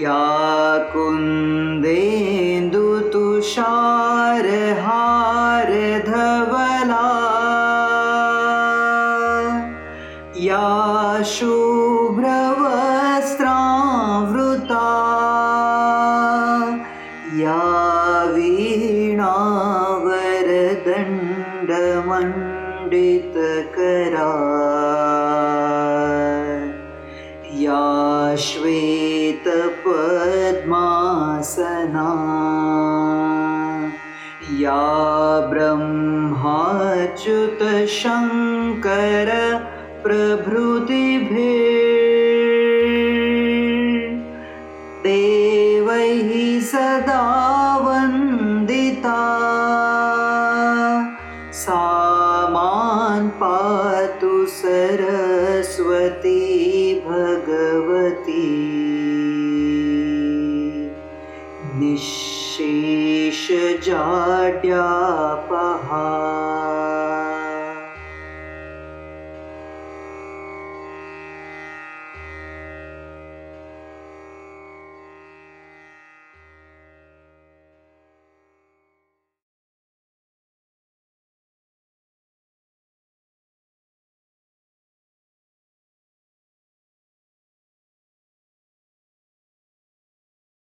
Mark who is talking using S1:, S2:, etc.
S1: या कुन्देन्दुतुषारहारधवला। या शुभ्रवस्त्रावृता। या वीणावरदण्डमण्डितकरा। या श्वेतपद्मासना या ब्रह्माच्युतशङ्कर प्रभृतिभे देवैः सदा वन्दिता। सा मान् पातु सरस्वती भगवती निःशेषजाड्यापहा।「